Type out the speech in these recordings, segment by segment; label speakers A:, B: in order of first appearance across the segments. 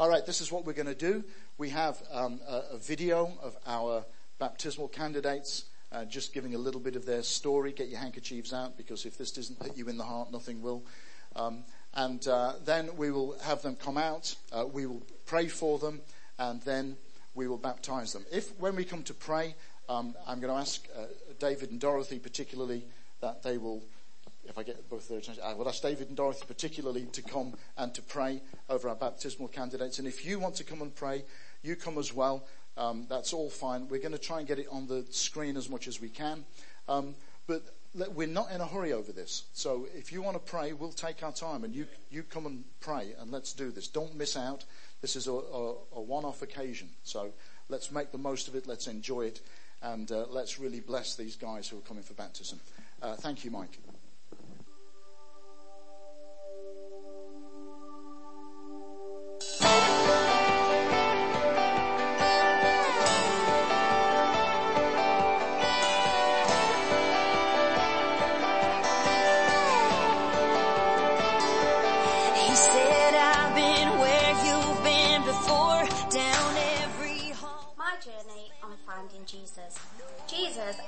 A: All right, this is what we're going to do. We have um, a, a, video of our baptismal candidates, uh, just giving a little bit of their story. Get your handkerchiefs out because if this doesn't hit you in the heart, nothing will. Um, and uh, then we will have them come out. Uh, we will pray for them, and then we will baptize them. If when we come to pray, um, I'm going to ask uh, David and Dorothy particularly that they will if I get both their attention, I will ask David and Dorothy particularly to come and to pray over our baptismal candidates. And if you want to come and pray, you come as well. Um, that's all fine. We're going to try and get it on the screen as much as we can. Um, but we're not in a hurry over this. So if you want to pray, we'll take our time and you, you come and pray and let's do this. Don't miss out. This is a, a, a one-off occasion. So let's make the most of it. Let's enjoy it. And uh, let's really bless these guys who are coming for baptism. Uh, thank you, Mike.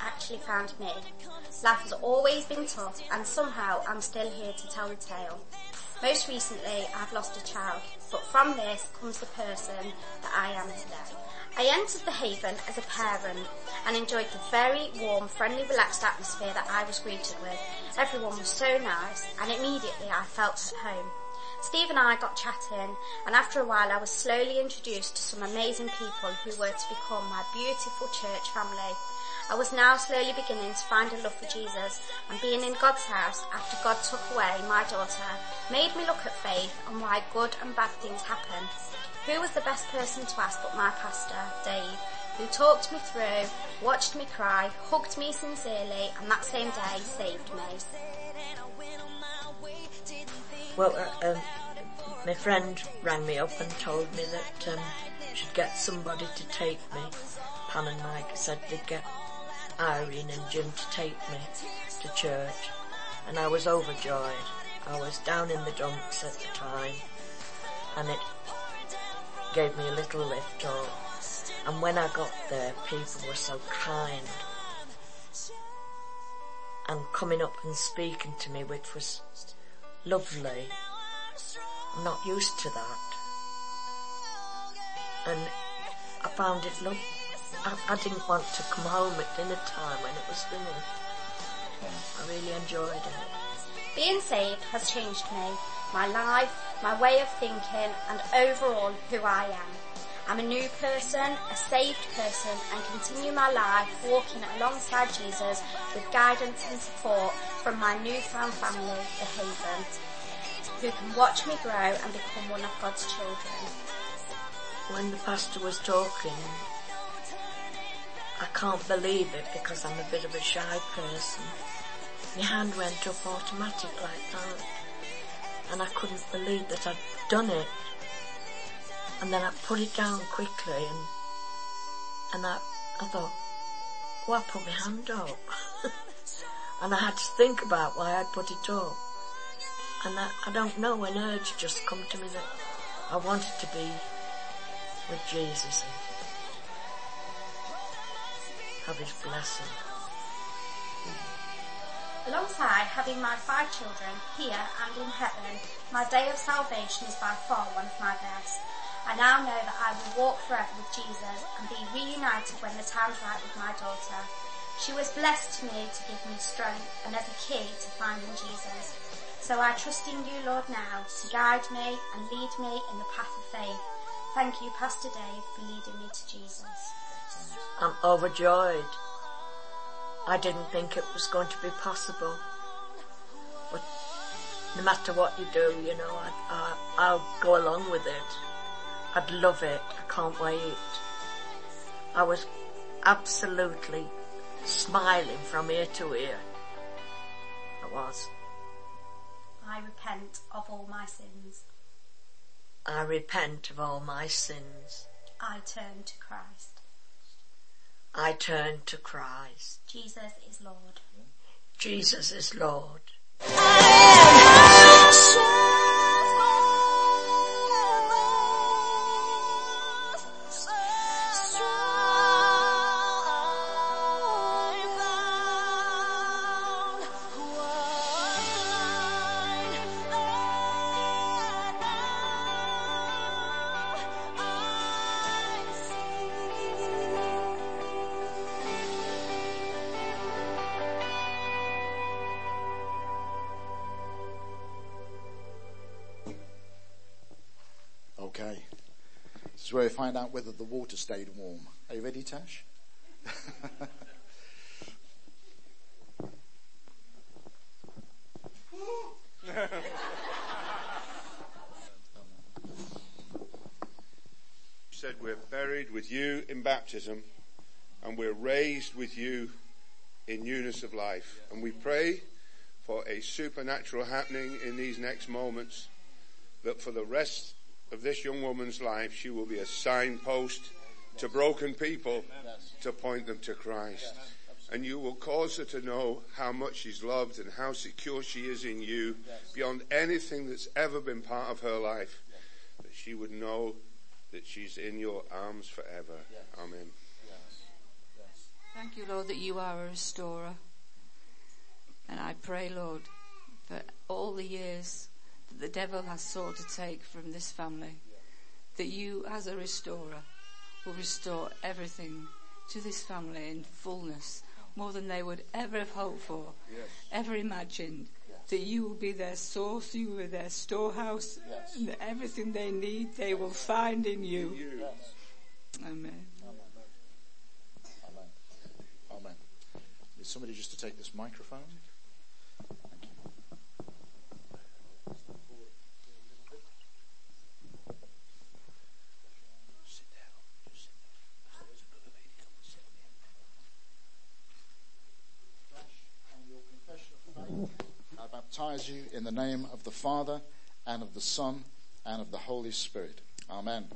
B: Actually found me. Life has always been tough and somehow I'm still here to tell the tale. Most recently I've lost a child, but from this comes the person that I am today. I entered the Haven as a parent and enjoyed the very warm, friendly, relaxed atmosphere that I was greeted with. Everyone was so nice and immediately I felt at home. Steve and I got chatting and after a while I was slowly introduced to some amazing people who were to become my beautiful church family. I was now slowly beginning to find a love for Jesus and being in God's house after God took away my daughter made me look at faith and why good and bad things happen. Who was the best person to ask but my pastor, Dave, who talked me through, watched me cry, hugged me sincerely and that same day saved me.
C: Well, uh, um, my friend rang me up and told me that um, she'd get somebody to take me. Pam and Mike said they'd get Irene and Jim to take me to church and I was overjoyed. I was down in the dumps at the time and it gave me a little lift up. And when I got there, people were so kind and coming up and speaking to me, which was lovely. I'm not used to that. And I found it lovely I, I didn't want to come home at dinner time when it was finished. I really enjoyed it.
B: Being saved has changed me, my life, my way of thinking and overall who I am. I'm a new person, a saved person and continue my life walking alongside Jesus with guidance and support from my newfound family, the Haven, who can watch me grow and become one of God's children.
C: When the pastor was talking, I can't believe it because I'm a bit of a shy person. My hand went up automatic like that. And I couldn't believe that I'd done it. And then I put it down quickly and, and I, I thought, why I put my hand up? and I had to think about why I'd put it up. And I, I don't know, an urge just come to me that I wanted to be with Jesus and have his blessing.
B: Alongside having my five children here and in heaven, my day of salvation is by far one of my best. I now know that I will walk forever with Jesus and be reunited when the time's right with my daughter. She was blessed to me to give me strength and as a key to finding Jesus. So I trust in you, Lord, now to guide me and lead me in the path of faith. Thank you, Pastor Dave, for leading me to Jesus.
C: I'm overjoyed. I didn't think it was going to be possible. But no matter what you do, you know, I, I, I'll go along with it. I'd love it. I can't wait. I was absolutely smiling from ear to ear. I was.
B: I repent of all my sins.
C: I repent of all my sins.
B: I turn to Christ.
C: I turn to Christ.
B: Jesus is Lord.
C: Jesus is Lord.
A: Where we find out whether the water stayed warm. Are you ready, Tash?
D: You said we're buried with you in baptism and we're raised with you in newness of life. And we pray for a supernatural happening in these next moments that for the rest of this young woman's life, she will be a signpost to broken people to point them to Christ. And you will cause her to know how much she's loved and how secure she is in you beyond anything that's ever been part of her life. That she would know that she's in your arms forever. Amen.
E: Thank you, Lord, that you are a restorer. And I pray, Lord, for all the years that the devil has sought to take from this family, that you, as a restorer, will restore everything to this family in fullness, more than they would ever have hoped for, ever imagined that you will be their source, you will be their storehouse, yes. and everything they need they will find in you. Yes. Amen.
A: Amen. Amen. Is somebody just to take this microphone? Baptize you in the name of the Father and of the Son and of the Holy Spirit. Amen.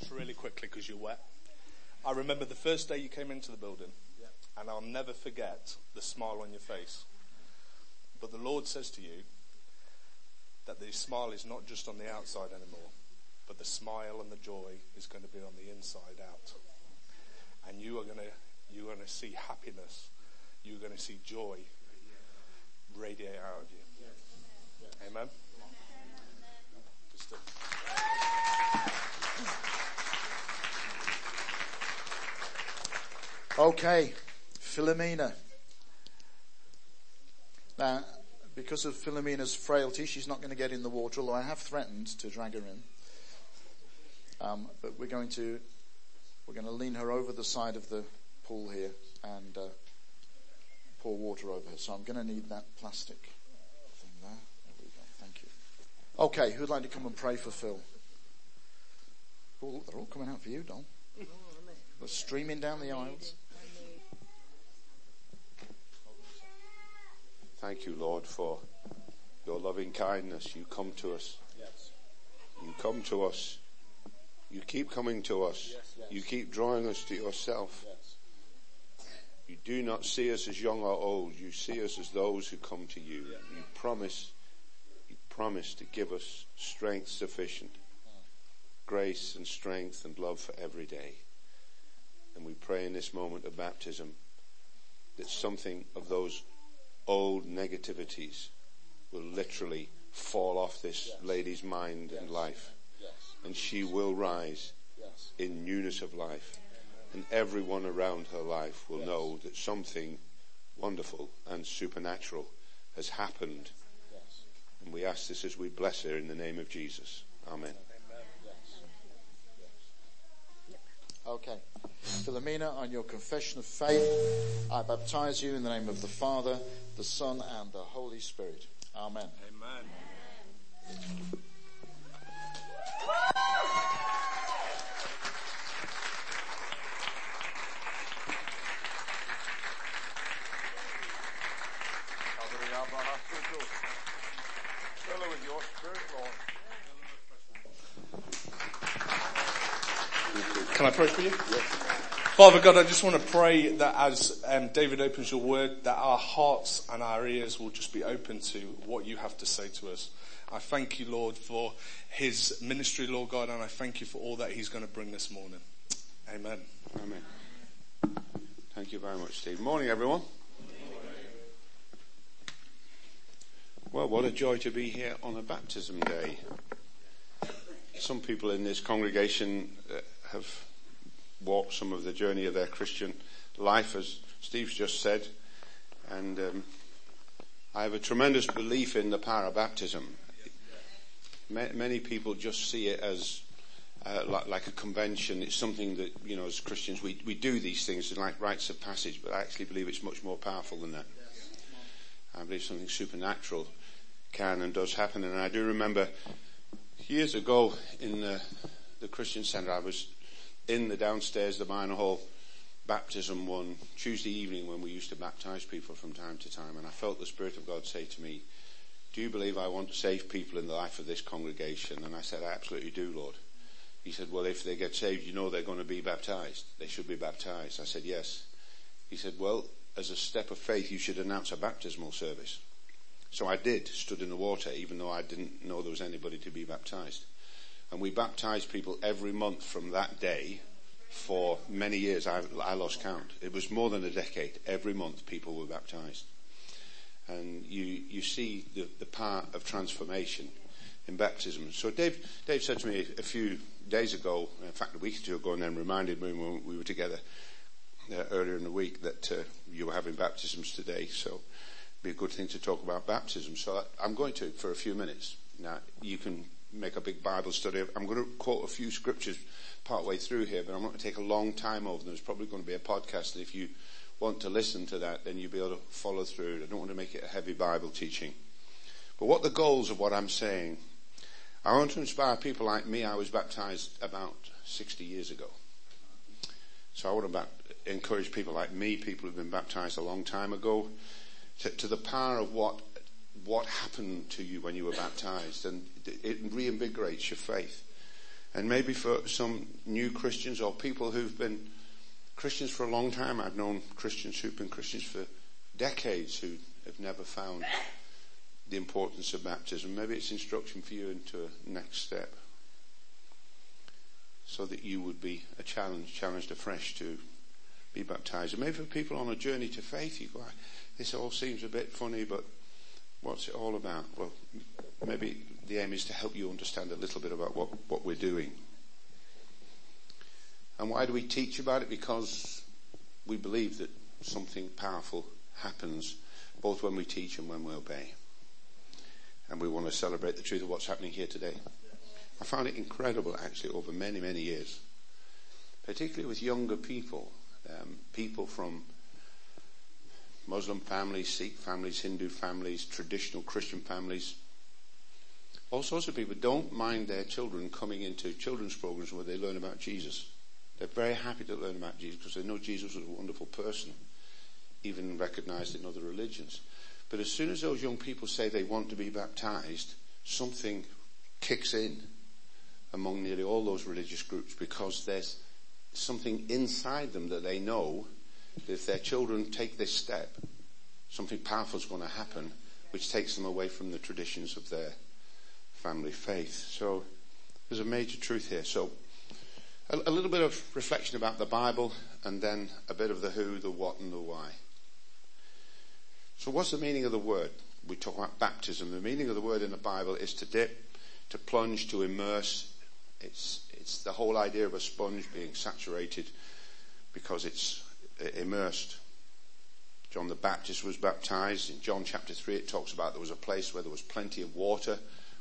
F: Just really quickly because you're wet. I remember the first day you came into the building and I'll never forget the smile on your face. But the Lord says to you that the smile is not just on the outside anymore, but the smile and the joy is going to be on the inside out. And you are going to, you're going to see happiness. You're going to see joy radiate out of you. Amen.
A: Okay. Philomena. Now, because of Philomena's frailty, she's not going to get in the water, although I have threatened to drag her in. Um, but we're going to we're going to lean her over the side of the pool here and uh, pour water over her. So I'm going to need that plastic thing there. There we go. Thank you. Okay, who'd like to come and pray for Phil? Oh, they're all coming out for you, Don. They're streaming down the aisles.
D: Thank you, Lord, for your loving kindness. You come to us. Yes. You come to us. You keep coming to us. Yes, yes. You keep drawing us to yourself. You do not see us as young or old. You see us as those who come to you. You promise, you promise to give us strength sufficient, hmm. grace and strength and love for every day. And we pray in this moment of baptism that something of those old negativities will literally fall off this yes. lady's mind yes. and life. Yes. And she will rise in newness of life. And everyone around her life will know that something wonderful and supernatural has happened. And we ask this as we bless her in the name of Jesus. Amen.
A: Okay. Philomena, on your confession of faith, I baptize you in the name of the Father, the Son, and the Holy Spirit. Amen.
F: Amen.
D: Fill with your spirit, Lord.
F: Can I pray for you? Father God, I just want to pray that as um, David opens your word, that our hearts and our ears will just be open to what you have to say to us. I thank you, Lord, for his ministry, Lord God, and I thank you for all that he's going to bring this morning. Amen.
D: Amen. Thank you very much, Steve. Morning, everyone. Well, what a joy to be here on a baptism day. Some people in this congregation uh, have walked some of the journey of their Christian life, as Steve's just said, and um, I have a tremendous belief in the power of baptism. Many people just see it as uh, like, like, a convention. It's something that, you know, as Christians, we, we do these things like rites of passage, but I actually believe it's much more powerful than that. I believe something supernatural can and does happen. And I do remember years ago in the, the Christian Centre, I was in the downstairs, the minor hall baptism one Tuesday evening when we used to baptize people from time to time. And I felt the Spirit of God say to me, do you believe I want to save people in the life of this congregation? And I said, I absolutely do, Lord. He said, well, if they get saved, you know they're going to be baptized. They should be baptized. I said, yes. He said, well, as a step of faith, you should announce a baptismal service. So I did, stood in the water, even though I didn't know there was anybody to be baptized. And we baptized people every month from that day for many years. I, I lost count. It was more than a decade. Every month people were baptized. And you, you see the, the power of transformation in baptism. So Dave, Dave said to me a few days ago, in fact a week or two ago, and then reminded me when we were together uh, earlier in the week that uh, you were having baptisms today. So it'd be a good thing to talk about baptism. So I'm going to for a few minutes. Now you can make a big Bible study. I'm going to quote a few scriptures part way through here, but I'm not going to take a long time over them. There's probably going to be a podcast, and if you want to listen to that, then you'll be able to follow through. I don't want to make it a heavy Bible teaching. But what the goals of what I'm saying? I want to inspire people like me. I was baptized about 60 years ago. So I want to encourage people like me, people who've been baptized a long time ago, to, to the power of what what happened to you when you were baptized, and it reinvigorates your faith. And maybe for some new Christians or people who've been Christians for a long time, I've known Christians who've been Christians for decades who have never found the importance of baptism. Maybe it's instruction for you into a next step. So that you would be a challenge, challenged afresh to be baptized. And maybe for people on a journey to faith, you go, ah, this all seems a bit funny, but what's it all about? Well, maybe the aim is to help you understand a little bit about what, what we're doing. And why do we teach about it? Because we believe that something powerful happens both when we teach and when we obey. And we want to celebrate the truth of what's happening here today. I found it incredible actually over many, many years, particularly with younger people, um, people from Muslim families, Sikh families, Hindu families, traditional Christian families, all sorts of people don't mind their children coming into children's programs where they learn about Jesus. They're very happy to learn about Jesus because they know Jesus was a wonderful person, even recognized in other religions. But as soon as those young people say they want to be baptized, something kicks in among nearly all those religious groups because there's something inside them that they know if their children take this step, something powerful is going to happen which takes them away from the traditions of their family faith. So there's a major truth here. So a, a little bit of reflection about the Bible and then a bit of the who, the what and the why. So what's the meaning of the word? We talk about baptism. The meaning of the word in the Bible is to dip, to plunge, to immerse. It's, it's the whole idea of a sponge being saturated because it's immersed. John the Baptist was baptized. In John chapter 3 it talks about there was a place where there was plenty of water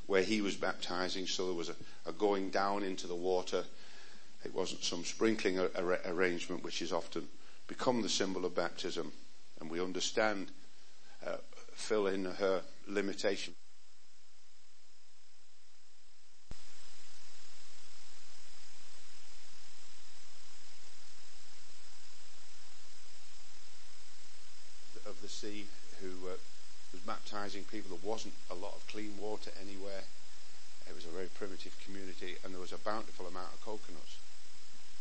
D: where he was baptizing, so there was a, a going down into the water. It wasn't some sprinkling arrangement, which is often become the symbol of baptism. And we understand uh, Phil in her limitation. Of the sea, who uh, was baptizing people. There wasn't a lot of clean water anywhere. It was a very primitive community, and there was a bountiful amount of coconuts.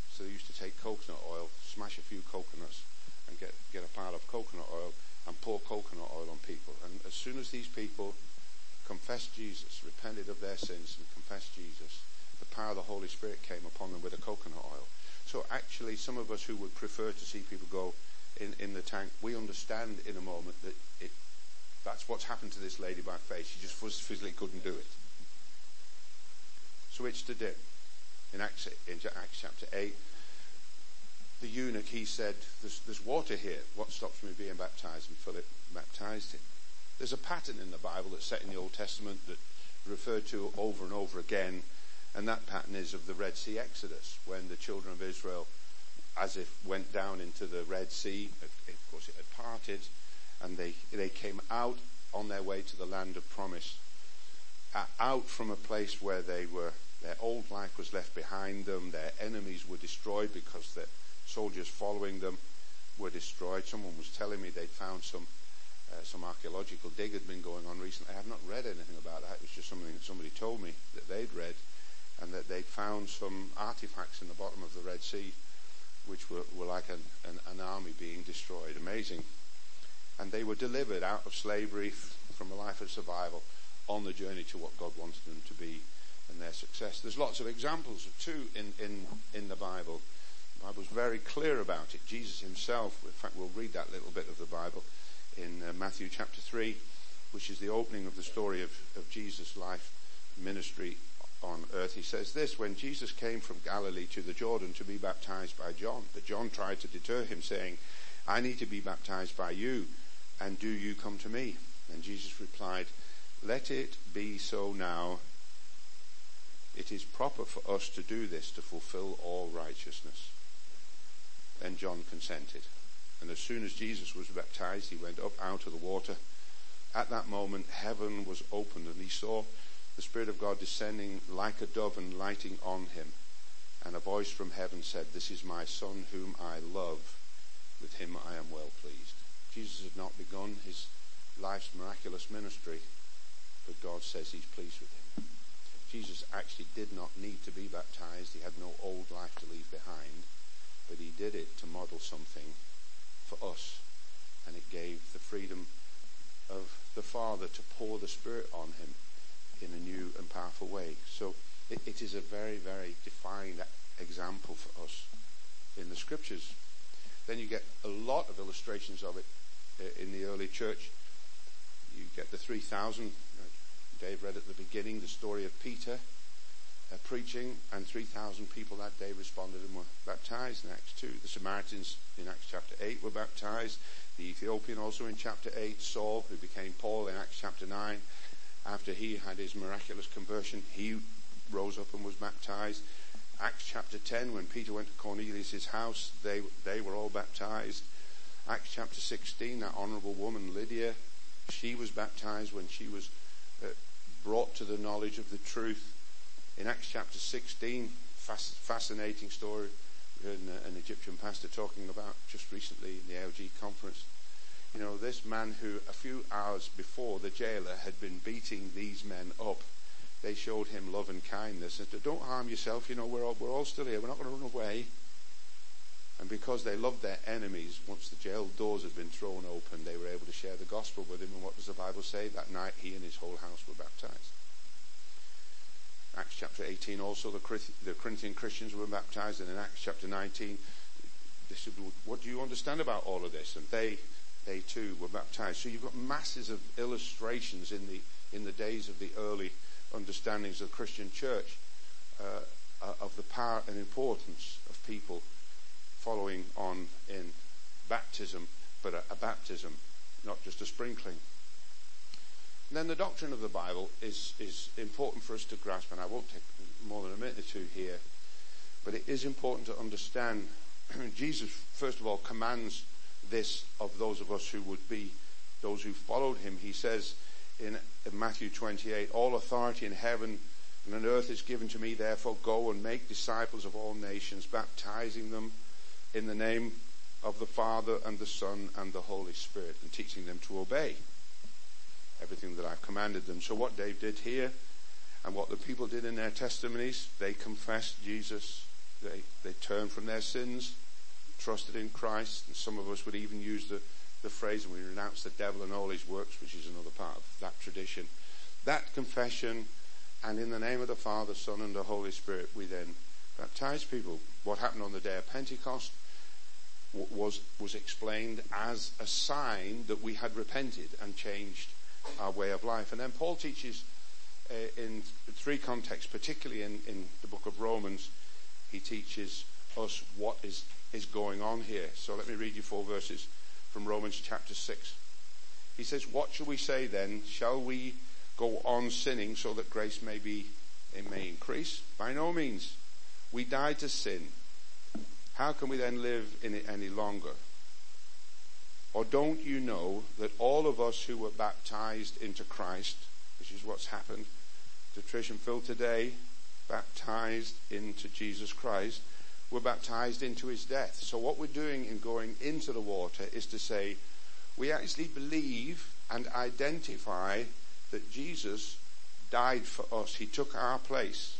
D: So they used to take coconut oil, smash a few coconuts, and get, get a pile of coconut oil and pour coconut oil on people. And as soon as these people confessed Jesus, repented of their sins, and confessed Jesus, the power of the Holy Spirit came upon them with the coconut oil. So actually, some of us who would prefer to see people go in, in the tank, we understand in a moment that it That's what's happened to this lady by faith. She just physically couldn't do it. So which to do? In Acts, in Acts chapter 8, the eunuch, he said, there's, there's water here. What stops me being baptized? And Philip baptized him. There's a pattern in the Bible that's set in the Old Testament that referred to over and over again, and that pattern is of the Red Sea Exodus, when the children of Israel, as if went down into the Red Sea. Of course, it had parted, and they they came out on their way to the land of promise, out from a place where they were. Their old life was left behind them. Their enemies were destroyed because the soldiers following them were destroyed. Someone was telling me they'd found some uh, some archaeological dig had been going on recently. I have not read anything about that. It was just something that somebody told me that they'd read, and that they'd found some artifacts in the bottom of the Red Sea, which were, were like an, an, an army being destroyed. Amazing. And they were delivered out of slavery from a life of survival on the journey to what God wanted them to be and their success. There's lots of examples too in, in, in the Bible. The Bible's very clear about it. Jesus himself, in fact, we'll read that little bit of the Bible in uh, Matthew chapter 3, which is the opening of the story of, of Jesus' life ministry on earth. He says this When Jesus came from Galilee to the Jordan to be baptized by John, but John tried to deter him, saying, I need to be baptized by you, and do you come to me? And Jesus replied, Let it be so now. It is proper for us to do this to fulfill all righteousness. Then John consented. And as soon as Jesus was baptized, he went up out of the water. At that moment, heaven was opened, and he saw the Spirit of God descending like a dove and lighting on him. And a voice from heaven said, This is my Son whom I love. With him I am well pleased. Jesus had not begun his life's miraculous ministry, but God says he's pleased with him. Jesus actually did not need to be baptized. He had no old life to leave behind, but he did it to model something for us. And it gave the freedom of the Father to pour the Spirit on him new and powerful way. So it, it is a very, very defined example for us in the scriptures. Then you get a lot of illustrations of it uh, in the early church. You get the 3,000. Dave read at the beginning the story of Peter uh, preaching, and 3,000 people that day responded and were baptized in Acts 2. The Samaritans in Acts chapter 8 were baptized. The Ethiopian also in chapter 8. Saul, who became Paul in Acts chapter 9. After he had his miraculous conversion, he rose up and was baptized. Acts chapter 10, when Peter went to Cornelius' house, they, they were all baptized. Acts chapter 16, that honorable woman, Lydia, she was baptized when she was uh, brought to the knowledge of the truth in Acts chapter 16, fascinating story. An, an Egyptian pastor talking about just recently in the LG conference. You know, this man who a few hours before the jailer had been beating these men up, they showed him love and kindness and said, don't harm yourself, you know, we're all, we're all still here, we're not going to run away. And because they loved their enemies, once the jail doors had been thrown open, they were able to share the gospel with him. And what does the Bible say? That night he and his whole house were baptized. Acts chapter 18 also, the, Corinthian Christians were baptized, and in Acts chapter 19, they said, What do you understand about all of this? And they, they too were baptized. So you've got masses of illustrations in the, in the days of the early understandings of the Christian church uh, uh of the power and importance of people following on in baptism, but a, a baptism, not just a sprinkling. And then the doctrine of the Bible is, is important for us to grasp, and I won't take more than a minute or two here, but it is important to understand Jesus, first of all, commands this of those of us who would be those who followed him. He says in, Matthew 28, All authority in heaven and on earth is given to me, therefore go and make disciples of all nations, baptizing them in the name of the Father and the Son and the Holy Spirit, and teaching them to obey everything that I've commanded them. So what Dave did here and what the people did in their testimonies, they confessed Jesus. They, they turned from their sins, trusted in Christ, and some of us would even use the, the phrase, and we renounce the devil and all his works, which is another part of that tradition. That confession, and in the name of the Father, Son, and the Holy Spirit, we then baptize people. What happened on the day of Pentecost? was, was explained as a sign that we had repented and changed our way of life. And then Paul teaches uh, in three contexts, particularly in, in the book of Romans, he teaches us what is, is going on here. So let me read you four verses from Romans chapter 6. He says, What shall we say then? Shall we go on sinning so that grace may be it may increase? By no means. We died to sin. How can we then live in it any longer? Or don't you know that all of us who were baptized into Christ, which is what's happened to Trish and Phil today, baptized into Jesus Christ, were baptized into his death. So what we're doing in going into the water is to say, we actually believe and identify that Jesus died for us. He took our place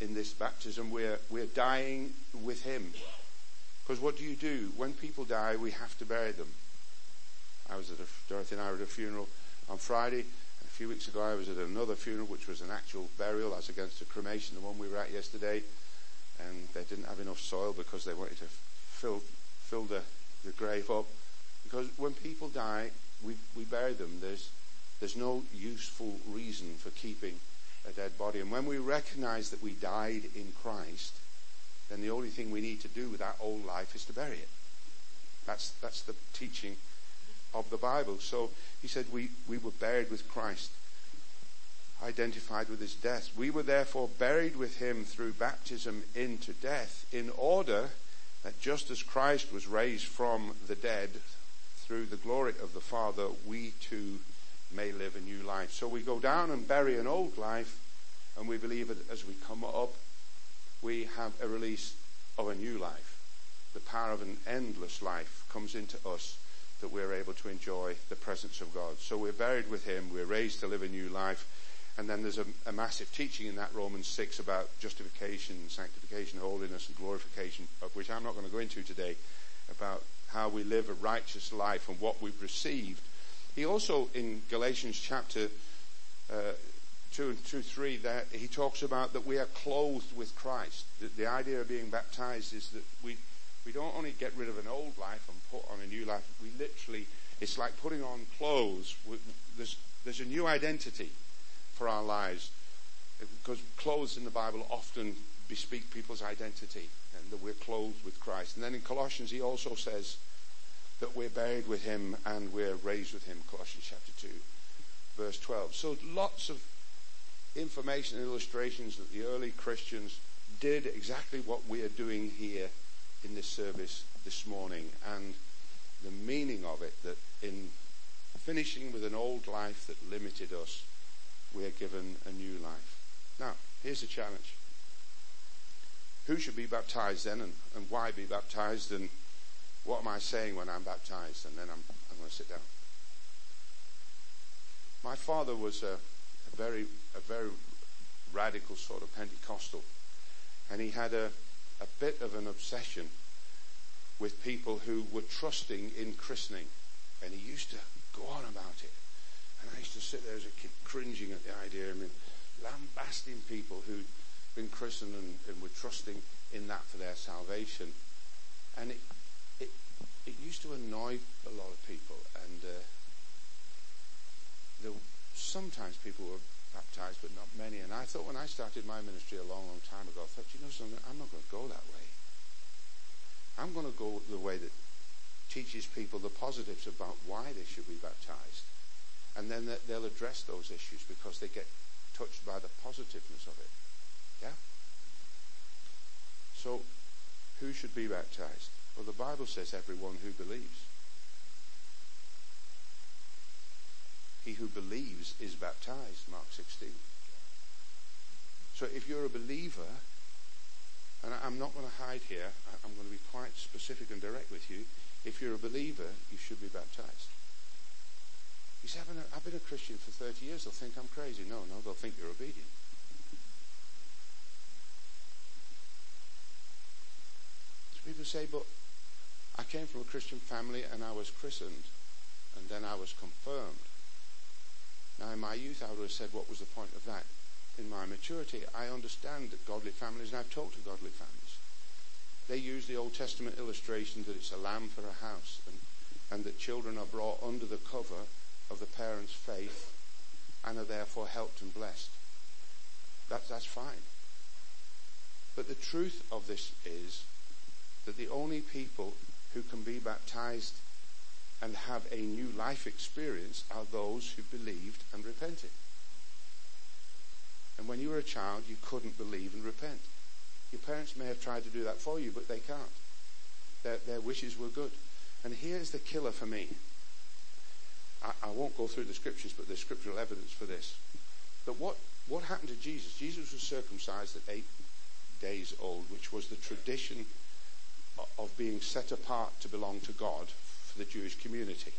D: in this baptism. We're, we're dying with him. Because what do you do? When people die, we have to bury them. I was at a, Dorothy and I were at a funeral on Friday. A few weeks ago, I was at another funeral, which was an actual burial as against a cremation, the one we were at yesterday. And they didn't have enough soil because they wanted to fill, fill the, the grave up. Because when people die, we, we bury them. There's, there's no useful reason for keeping a dead body. And when we recognize that we died in Christ, then the only thing we need to do with that old life is to bury it. That's, that's the teaching of the Bible. So he said we, we were buried with Christ, identified with his death. We were therefore buried with him through baptism into death, in order that just as Christ was raised from the dead through the glory of the Father, we too may live a new life. So we go down and bury an old life, and we believe that as we come up, we have a release of a new life. The power of an endless life comes into us that we're able to enjoy the presence of God. So we're buried with Him, we're raised to live a new life, and then there's a, a massive teaching in that Romans 6 about justification, sanctification, holiness, and glorification, of which I'm not going to go into today, about how we live a righteous life and what we've received he also, in Galatians chapter uh, 2 and 2, 3, that he talks about that we are clothed with Christ. The, the idea of being baptized is that we, we don't only get rid of an old life and put on a new life, we literally, it's like putting on clothes. There's, there's a new identity for our lives. Because clothes in the Bible often bespeak people's identity and that we're clothed with Christ. And then in Colossians, he also says, that we're buried with him and we're raised with him, Colossians chapter 2, verse 12. So lots of information and illustrations that the early Christians did exactly what we are doing here in this service this morning and the meaning of it that in finishing with an old life that limited us, we are given a new life. Now, here's a challenge. Who should be baptized then and, and why be baptized and what am I saying when I'm baptized? And then I'm, I'm going to sit down. My father was a, a very, a very radical sort of Pentecostal. And he had a, a bit of an obsession with people who were trusting in christening. And he used to go on about it. And I used to sit there as a kid cringing at the idea. I mean, lambasting people who'd been christened and, and were trusting in that for their salvation. And it, it used to annoy a lot of people, and uh, there, sometimes people were baptized, but not many. And I thought when I started my ministry a long, long time ago, I thought, you know something, I'm not going to go that way. I'm going to go the way that teaches people the positives about why they should be baptized. And then they'll address those issues because they get touched by the positiveness of it. Yeah? So, who should be baptized? Well, the Bible says everyone who believes. He who believes is baptized, Mark 16. So if you're a believer, and I'm not going to hide here, I'm going to be quite specific and direct with you. If you're a believer, you should be baptized. You say, I've been a Christian for 30 years. They'll think I'm crazy. No, no, they'll think you're obedient. People say, but I came from a Christian family and I was christened and then I was confirmed. Now, in my youth, I would have said, what was the point of that? In my maturity, I understand that godly families, and I've talked to godly families. they use the Old Testament illustration that it's a lamb for a house and, and that children are brought under the cover of the parents' faith and are therefore helped and blessed. That, that's fine. But the truth of this is that the only people who can be baptized and have a new life experience are those who believed and repented. And when you were a child, you couldn't believe and repent. Your parents may have tried to do that for you, but they can't. Their, their wishes were good. And here's the killer for me. I, I won't go through the scriptures, but there's scriptural evidence for this. But what, what happened to Jesus? Jesus was circumcised at eight days old, which was the tradition of being set apart to belong to God for the Jewish community.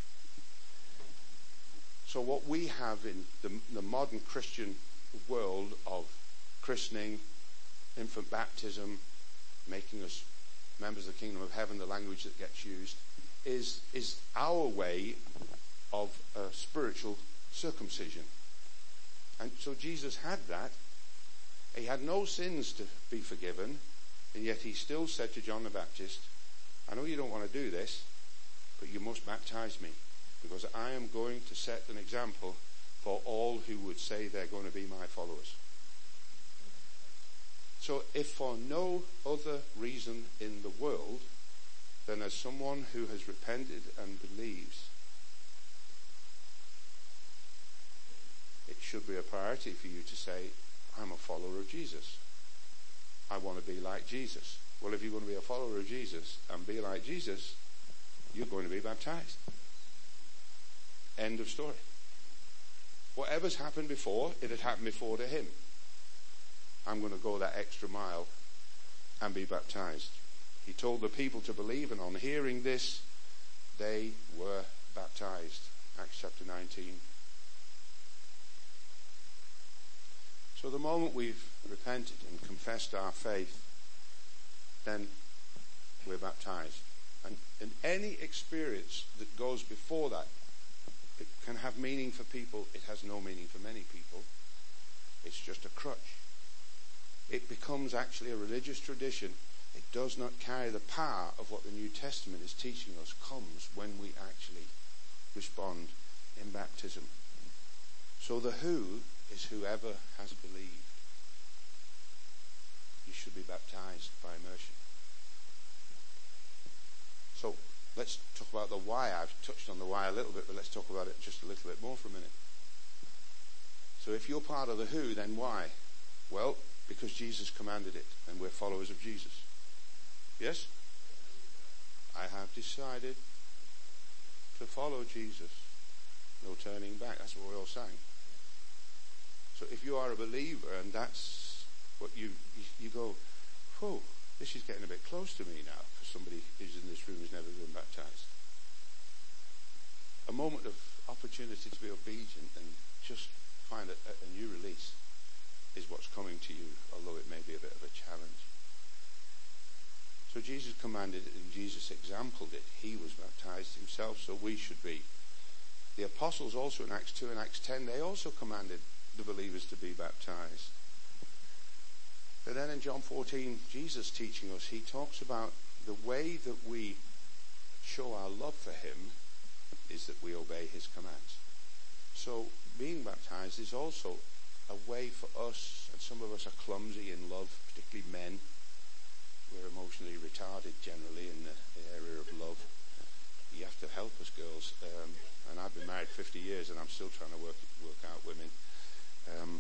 D: So what we have in the, the modern Christian world of christening, infant baptism, making us members of the kingdom of heaven, the language that gets used, is, is our way of uh, spiritual circumcision. And so Jesus had that. He had no sins to be forgiven, and yet he still said to John the Baptist, I know you don't want to do this, but you must baptize me, because I am going to set an example for all who would say they're going to be my followers. So, if for no other reason in the world than as someone who has repented and believes, it should be a priority for you to say, I'm a follower of Jesus. I want to be like Jesus. Well, if you're going to be a follower of Jesus and be like Jesus, you're going to be baptized. End of story. Whatever's happened before, it had happened before to him. I'm going to go that extra mile and be baptized. He told the people to believe, and on hearing this, they were baptized. Acts chapter 19. So the moment we've repented and confessed our faith, then we're baptized. And, and any experience that goes before that it can have meaning for people. It has no meaning for many people. It's just a crutch. It becomes actually a religious tradition. It does not carry the power of what the New Testament is teaching us comes when we actually respond in baptism. So the who is whoever has believed. You should be baptized by immersion. So Let's talk about the why. I've touched on the why a little bit, but let's talk about it just a little bit more for a minute. So if you're part of the who, then why? Well, because Jesus commanded it, and we're followers of Jesus. Yes? I have decided to follow Jesus. No turning back. That's what we all sang. So if you are a believer and that's what you, you, go, whoa, this is getting a bit close to me now for somebody who's in this room who's never been baptized. A moment of opportunity to be obedient and just find a, a new release is what's coming to you, although it may be a bit of a challenge. So Jesus commanded it and Jesus exampled it. He was baptized himself, so we should be. The apostles also in Acts 2 and Acts 10, they also commanded the believers to be baptized. But then in John 14, Jesus teaching us, he talks about the way that we show our love for him is that we obey his commands. So being baptized is also a way for us, and some of us are clumsy in love, particularly men. We're emotionally retarded generally in the, area of love. You have to help us, girls. Um, and I've been married 50 years, and I'm still trying to work work out women. Um,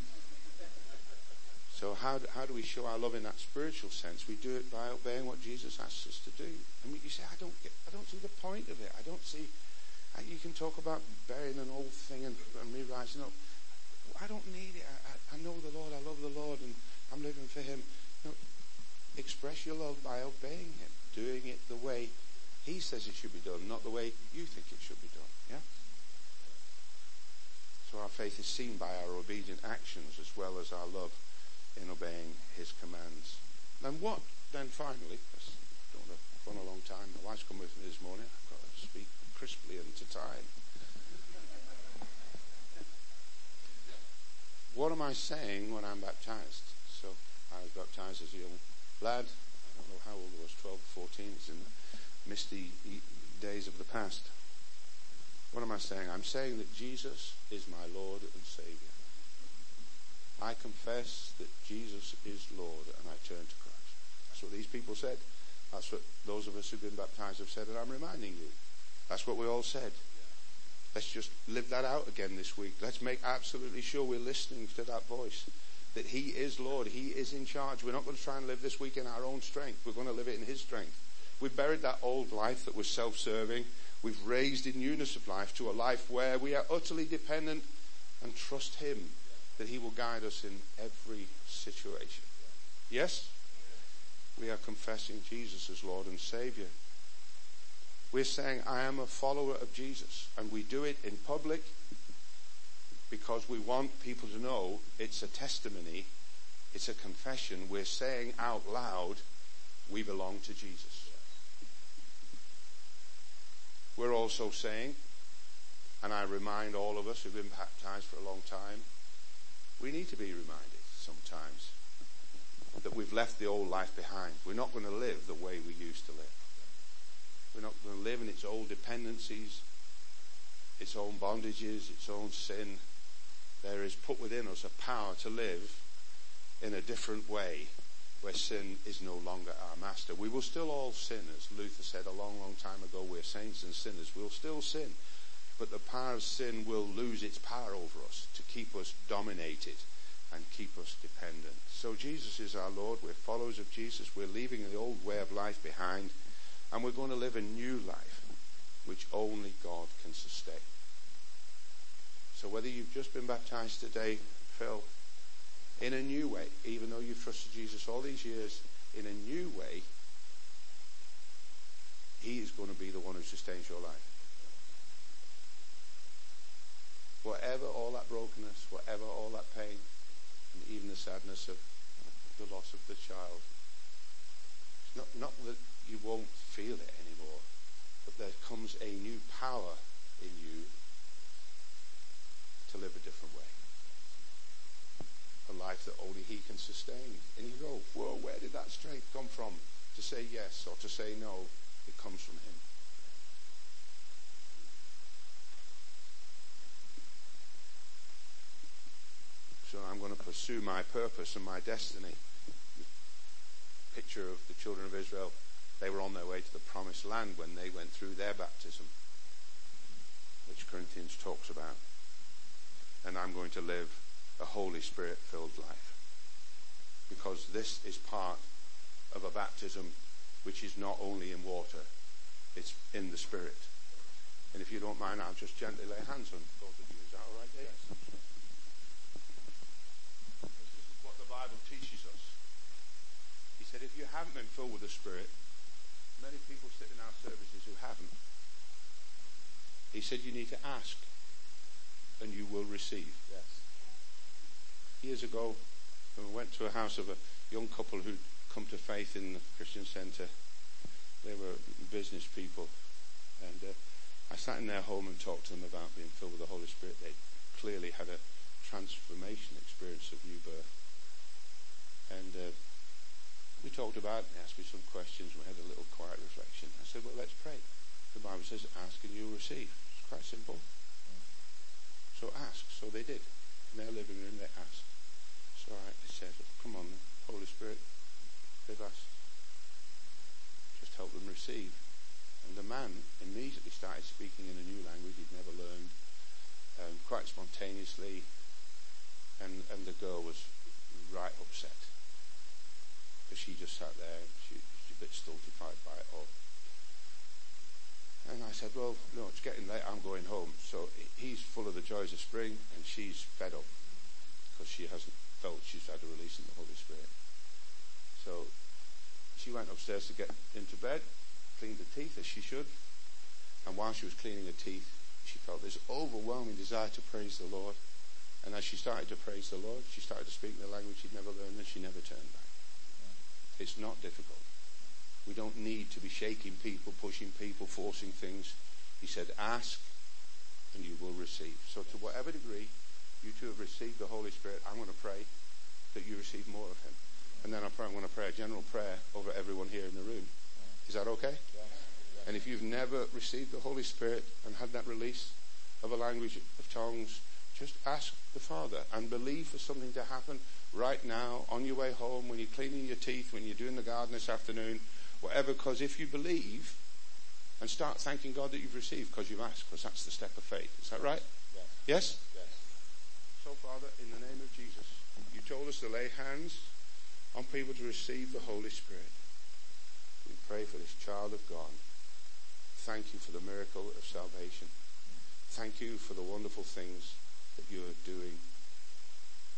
D: so how do, how do we show our love in that spiritual sense? We do it by obeying what Jesus asks us to do. And you say, I don't get, I don't see the point of it. I don't see. Uh, you can talk about burying an old thing and, and me rising up. I don't need it. I, I, know the Lord. I love the Lord, and I'm living for Him. Express your love by obeying Him, doing it the way He says it should be done, not the way you think it should be done. Yeah. So our faith is seen by our obedient actions as well as our love in obeying his commands. Then what? Then finally, I don't want to run a long time. My wife's come with me this morning. I've got to speak crisply and to time. what am I saying when I'm baptized? So I was baptized as a young lad. I don't know how old I was, 12 or 14. It's in the misty days of the past. Am I saying? I'm saying that Jesus is my Lord and Savior. I confess that Jesus is Lord and I turn to Christ. That's what these people said. That's what those of us who've been baptized have said, and I'm reminding you. That's what we all said. Let's just live that out again this week. Let's make absolutely sure we're listening to that voice. That He is Lord. He is in charge. We're not going to try and live this week in our own strength. We're going to live it in His strength. We've buried that old life that was self-serving. We've raised in newness of life to a life where we are utterly dependent and trust Him that He will guide us in every situation. Yes? We are confessing Jesus as Lord and Savior. We're saying, I am a follower of Jesus. And we do it in public because we want people to know it's a testimony, it's a confession. We're saying out loud, we belong to Jesus. We're also saying, and I remind all of us who've been baptized for a long time, we need to be reminded sometimes that we've left the old life behind. We're not going to live the way we used to live. We're not going to live in its old dependencies, its own bondages, its own sin. There is put within us a power to live in a different way where sin is no longer our master. We will still all sin, as Luther said a long, long time ago. We're saints and sinners. We'll still sin. But the power of sin will lose its power over us to keep us dominated and keep us dependent. So Jesus is our Lord. We're followers of Jesus. We're leaving the old way of life behind and we're going to live a new life which only God can sustain. So whether you've just been baptized today, Phil, in a new way, even though you've trusted Jesus all these years, in a new way, he is going to be the one who sustains your life. Whatever all that brokenness, whatever all that pain, and even the sadness of the loss of the child, it's not, not that you won't feel it anymore. But there comes a new power in you to live a different way. A life that only He can sustain. And you go, whoa, where did that strength come from? To say yes or to say no, it comes from Him. So I'm going to pursue my purpose and my destiny. Picture of the children of Israel they were on their way to the promised land when they went through their baptism, which Corinthians talks about. And I'm going to live a Holy Spirit filled life. Because this is part of a baptism which is not only in water, it's in the Spirit. And if you don't mind, I'll just gently lay hands on both of you. Is that all right, Dave? Yes. This is what the Bible teaches us. He said, if you haven't been filled with the Spirit, many people sit in our services who haven't. He said you need to ask and you will receive. Yes. Years ago, we went to a house of a young couple who'd come to faith in the Christian Centre. They were business people. And uh, I sat in their home and talked to them about being filled with the Holy Spirit. They clearly had a transformation experience of new birth. And uh, we talked about it. They asked me some questions. We had a little quiet reflection. I said, well, let's pray. The Bible says, ask and you'll receive. It's quite simple. So ask. So they did. In their living room, they asked. So Said, come on, Holy Spirit, they've asked. Just help them receive. And the man immediately started speaking in a new language he'd never learned, um, quite spontaneously. And, and the girl was right upset because she just sat there and she, she's a bit stultified by it all. And I said, well, no, it's getting late. I'm going home. So he's full of the joys of spring, and she's fed up because she hasn't felt she's had a release in the Holy Spirit. So she went upstairs to get into bed, cleaned her teeth as she should, and while she was cleaning her teeth, she felt this overwhelming desire to praise the Lord. And as she started to praise the Lord, she started to speak in the language she'd never learned, and she never turned back. It's not difficult. We don't need to be shaking people, pushing people, forcing things. He said, ask and you will receive. So to whatever degree you two have received the Holy Spirit, I'm going to pray that you receive more of him. And then I'm going to pray a general prayer over everyone here in the room. Is that okay? And if you've never received the Holy Spirit and had that release of a language of tongues, just ask the Father and believe for something to happen right now on your way home, when you're cleaning your teeth, when you're doing the garden this afternoon, whatever. Because if you believe and start thanking God that you've received because you've asked, because that's the step of faith. Is that right? Yes?
A: Yes.
D: So, Father, in the name of Jesus, you told us to lay hands on people to receive the Holy Spirit. We pray for this child of God. Thank you for the miracle of salvation. Thank you for the wonderful things that you are doing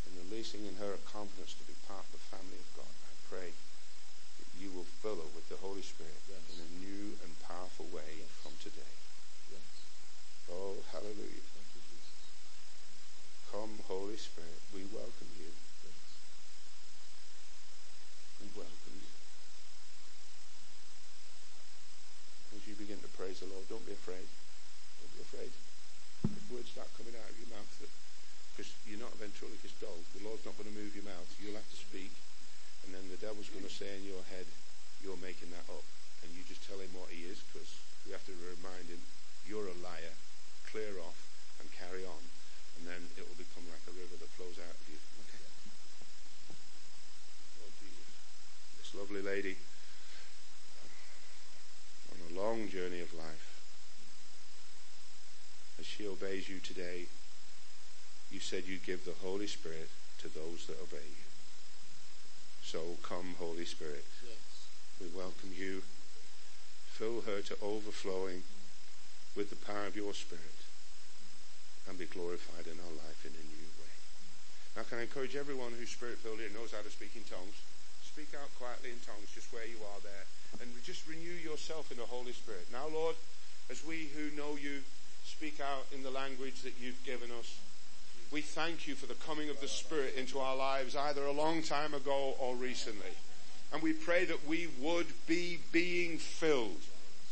D: in releasing in her a confidence to be part of the family of God. I pray that you will fill her with the Holy Spirit
A: Yes.
D: in a new and powerful way from today.
A: Yes.
D: Oh, hallelujah. Come, Holy Spirit, we welcome you. We welcome you. As you begin to praise the Lord, don't be afraid. Don't be afraid. If words start coming out of your mouth, because you're not a ventriloquist doll, the Lord's not going to move your mouth. You'll have to speak, and then the devil's going to say in your head, "You're making that up," and you just tell him what he is, because we have to remind him, "You're a liar." Clear off and carry on, and then it will become like a river that flows out of you. Okay. Oh Jesus, this lovely lady on a long journey of life. As she obeys you today, you said you give the Holy Spirit to those that obey you. So come, Holy Spirit.
A: Yes.
D: We welcome you. Fill her to overflowing with the power of your Spirit and be glorified in our life in a new way. Now, can I encourage everyone who's spirit filled here knows how to speak in tongues? Speak out quietly in tongues just where you are there and just renew yourself in the Holy Spirit. Now, Lord, as we who know you speak out in the language that you've given us, we thank you for the coming of the Spirit into our lives either a long time ago or recently. And we pray that we would be being filled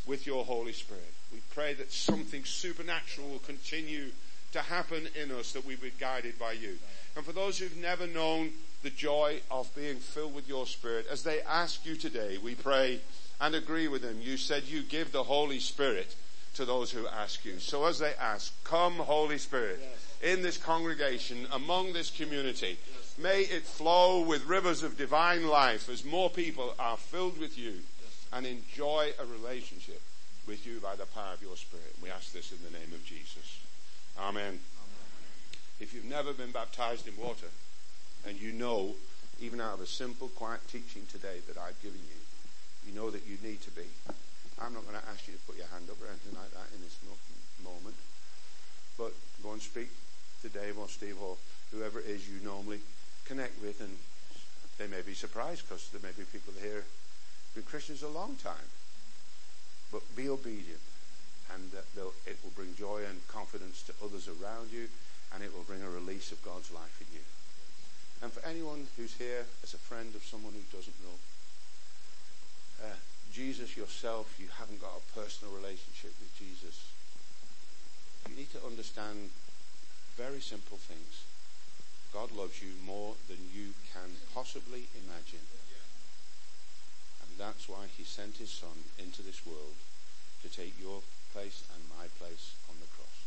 D: with your Holy Spirit. We pray that something supernatural will continue to happen in us, that we be guided by you. And for those who've never known the joy of being filled with your Spirit, as they ask you today, we pray and agree with them. You said you give the Holy Spirit to those who ask you. So as they ask, come Holy Spirit in this congregation, among this community. May it flow with rivers of divine life as more people are filled with you and enjoy a relationship with you by the power of your Spirit. We ask this in the name of Jesus. Amen. If you've never been baptized in water and you know, even out of a simple, quiet teaching today that I've given you, you know that you need to be. I'm not going to ask you to put your hand up or anything like that in this moment. But go and speak to Dave or Steve or whoever it is you normally connect with, and they may be surprised because there may be people here who've been Christians a long time. But be obedient, and it will bring joy and confidence to others around you, and it will bring a release of God's life in you. And for anyone who's here as a friend of someone who doesn't know, uh, Jesus yourself, you haven't got a personal relationship with Jesus. You need to understand very simple things. God loves you more than you can possibly imagine. And that's why he sent his son into this world to take your place and my place on the cross.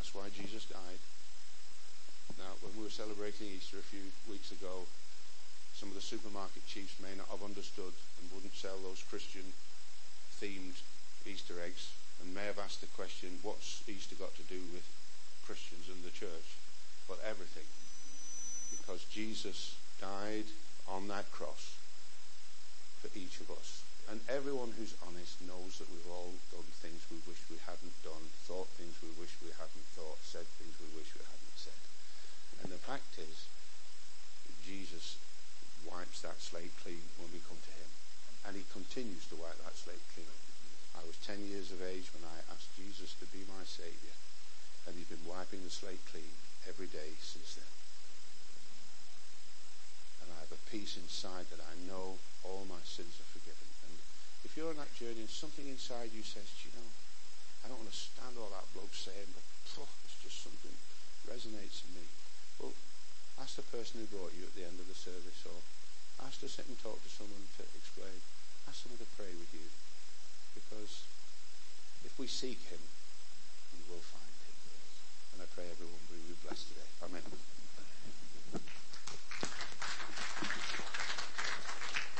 D: That's why Jesus died. Now, when we were celebrating Easter a few weeks ago, some of the supermarket chiefs may not have understood and wouldn't sell those Christian themed Easter eggs and may have asked the question, what's Easter got to do with Christians and the church? But everything. Because Jesus died on that cross for each of us. And everyone who's honest knows that we've all done things we wish we hadn't done, thought things we wish we hadn't thought, said things we wish we hadn't said. And the fact is, Jesus wipes that slate clean when we come to him. And he continues to wipe that slate clean. I was 10 years of age when I asked Jesus to be my Saviour. And he's been wiping the slate clean every day since then. And I have a peace inside that I know all my sins are if you're on that journey and something inside you says, do you know, I don't understand all that bloke's saying, but it's just something resonates in me. Well, ask the person who brought you at the end of the service or ask to sit and talk to someone to explain. Ask someone to pray with you. Because if we seek him, we will find him. And I pray everyone will be blessed today. Amen.